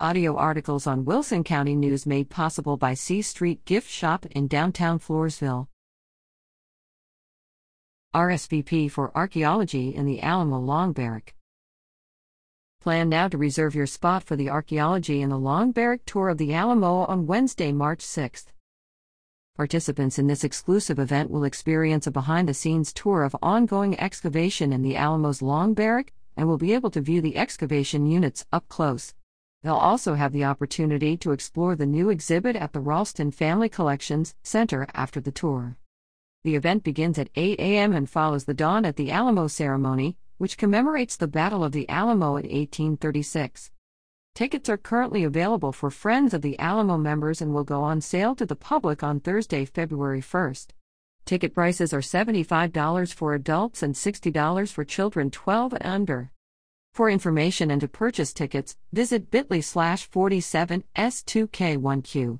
Audio articles on Wilson County News made possible by C Street Gift Shop in downtown Floresville. RSVP for Archaeology in the Alamo Long Barrack. Plan now to reserve your spot for the Archaeology in the Long Barrack tour of the Alamo on Wednesday, March 6th. Participants in this exclusive event will experience a behind the scenes tour of ongoing excavation in the Alamo's Long Barrack and will be able to view the excavation units up close. They'll also have the opportunity to explore the new exhibit at the Ralston Family Collections Center after the tour. The event begins at 8 a.m. and follows the dawn at the Alamo ceremony, which commemorates the Battle of the Alamo in 1836. Tickets are currently available for Friends of the Alamo members and will go on sale to the public on Thursday, February 1st. Ticket prices are $75 for adults and $60 for children 12 and under. For information and to purchase tickets, visit bit.ly slash 47s2k1q.